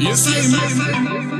Isso aí, mano.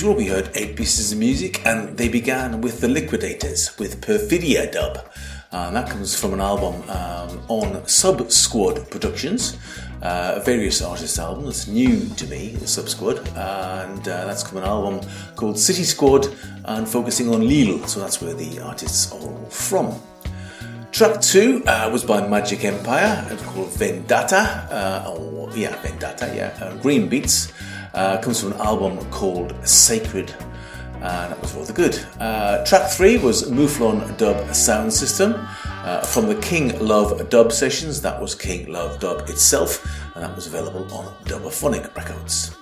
usual, we heard eight pieces of music, and they began with The Liquidators with Perfidia Dub. Uh, that comes from an album um, on Sub Squad Productions, uh, a various artists' album that's new to me, Sub Squad, and uh, that's from an album called City Squad and focusing on Lille, so that's where the artists are all from. Track two uh, was by Magic Empire, it's called Vendetta, uh, or yeah, Vendetta, yeah, uh, Green Beats. Uh, comes from an album called Sacred. Uh, that was rather good. Uh, track three was Muflon Dub Sound System uh, from the King Love Dub sessions. That was King Love Dub itself, and that was available on Dubophonic Records.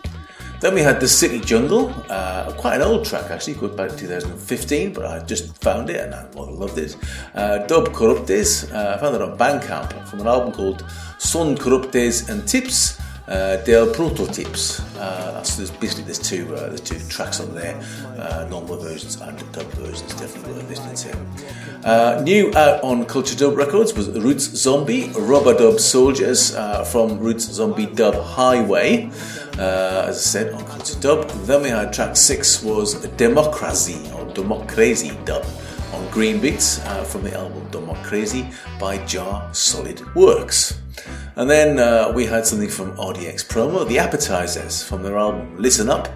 Then we had The City Jungle, uh, quite an old track actually, goes back to 2015, but I just found it and I loved it. Uh, Dub Corruptes, uh, I found it on Bandcamp from an album called Son Corruptes and Tips uh, Del Prototypes. Uh, that's, there's basically there's two uh, there's two tracks on there, uh, normal versions and dub versions. Definitely worth listening to. Uh, new out on Culture Dub Records was Roots Zombie, Rub a Dub Soldiers uh, from Roots Zombie Dub Highway. As I said on Culture Dub. Then we had track six was Democracy or Democrazy Dub on Green Beats from the album Democracy by Jah Solid Works. And then uh, we had something from RDX Promo, The Appetizers, from their album Listen Up,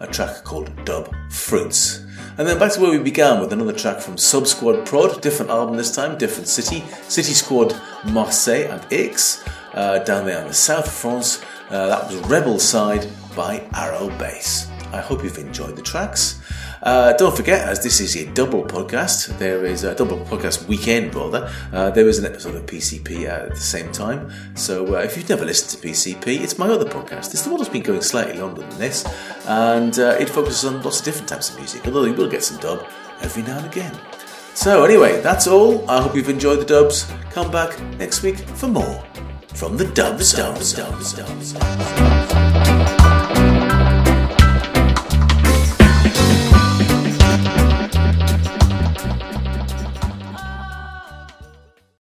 a track called Dub Fruits. And then back to where we began with another track from Subsquad Prod, different album this time, different city. City Squad Marseille and Aix, uh, down there in the south of France. Uh, that was Rebel Side by Arrow Bass. I hope you've enjoyed the tracks. Uh, don't forget, as this is a double podcast, there is a double podcast weekend, rather. Uh, there is an episode of PCP at the same time. So uh, if you've never listened to PCP, it's my other podcast. It's the one that's been going slightly longer than this, and uh, it focuses on lots of different types of music, although you will get some dub every now and again. So anyway, that's all. I hope you've enjoyed the dubs. Come back next week for more from the dubs, dubs, dubs, dubs. dubs.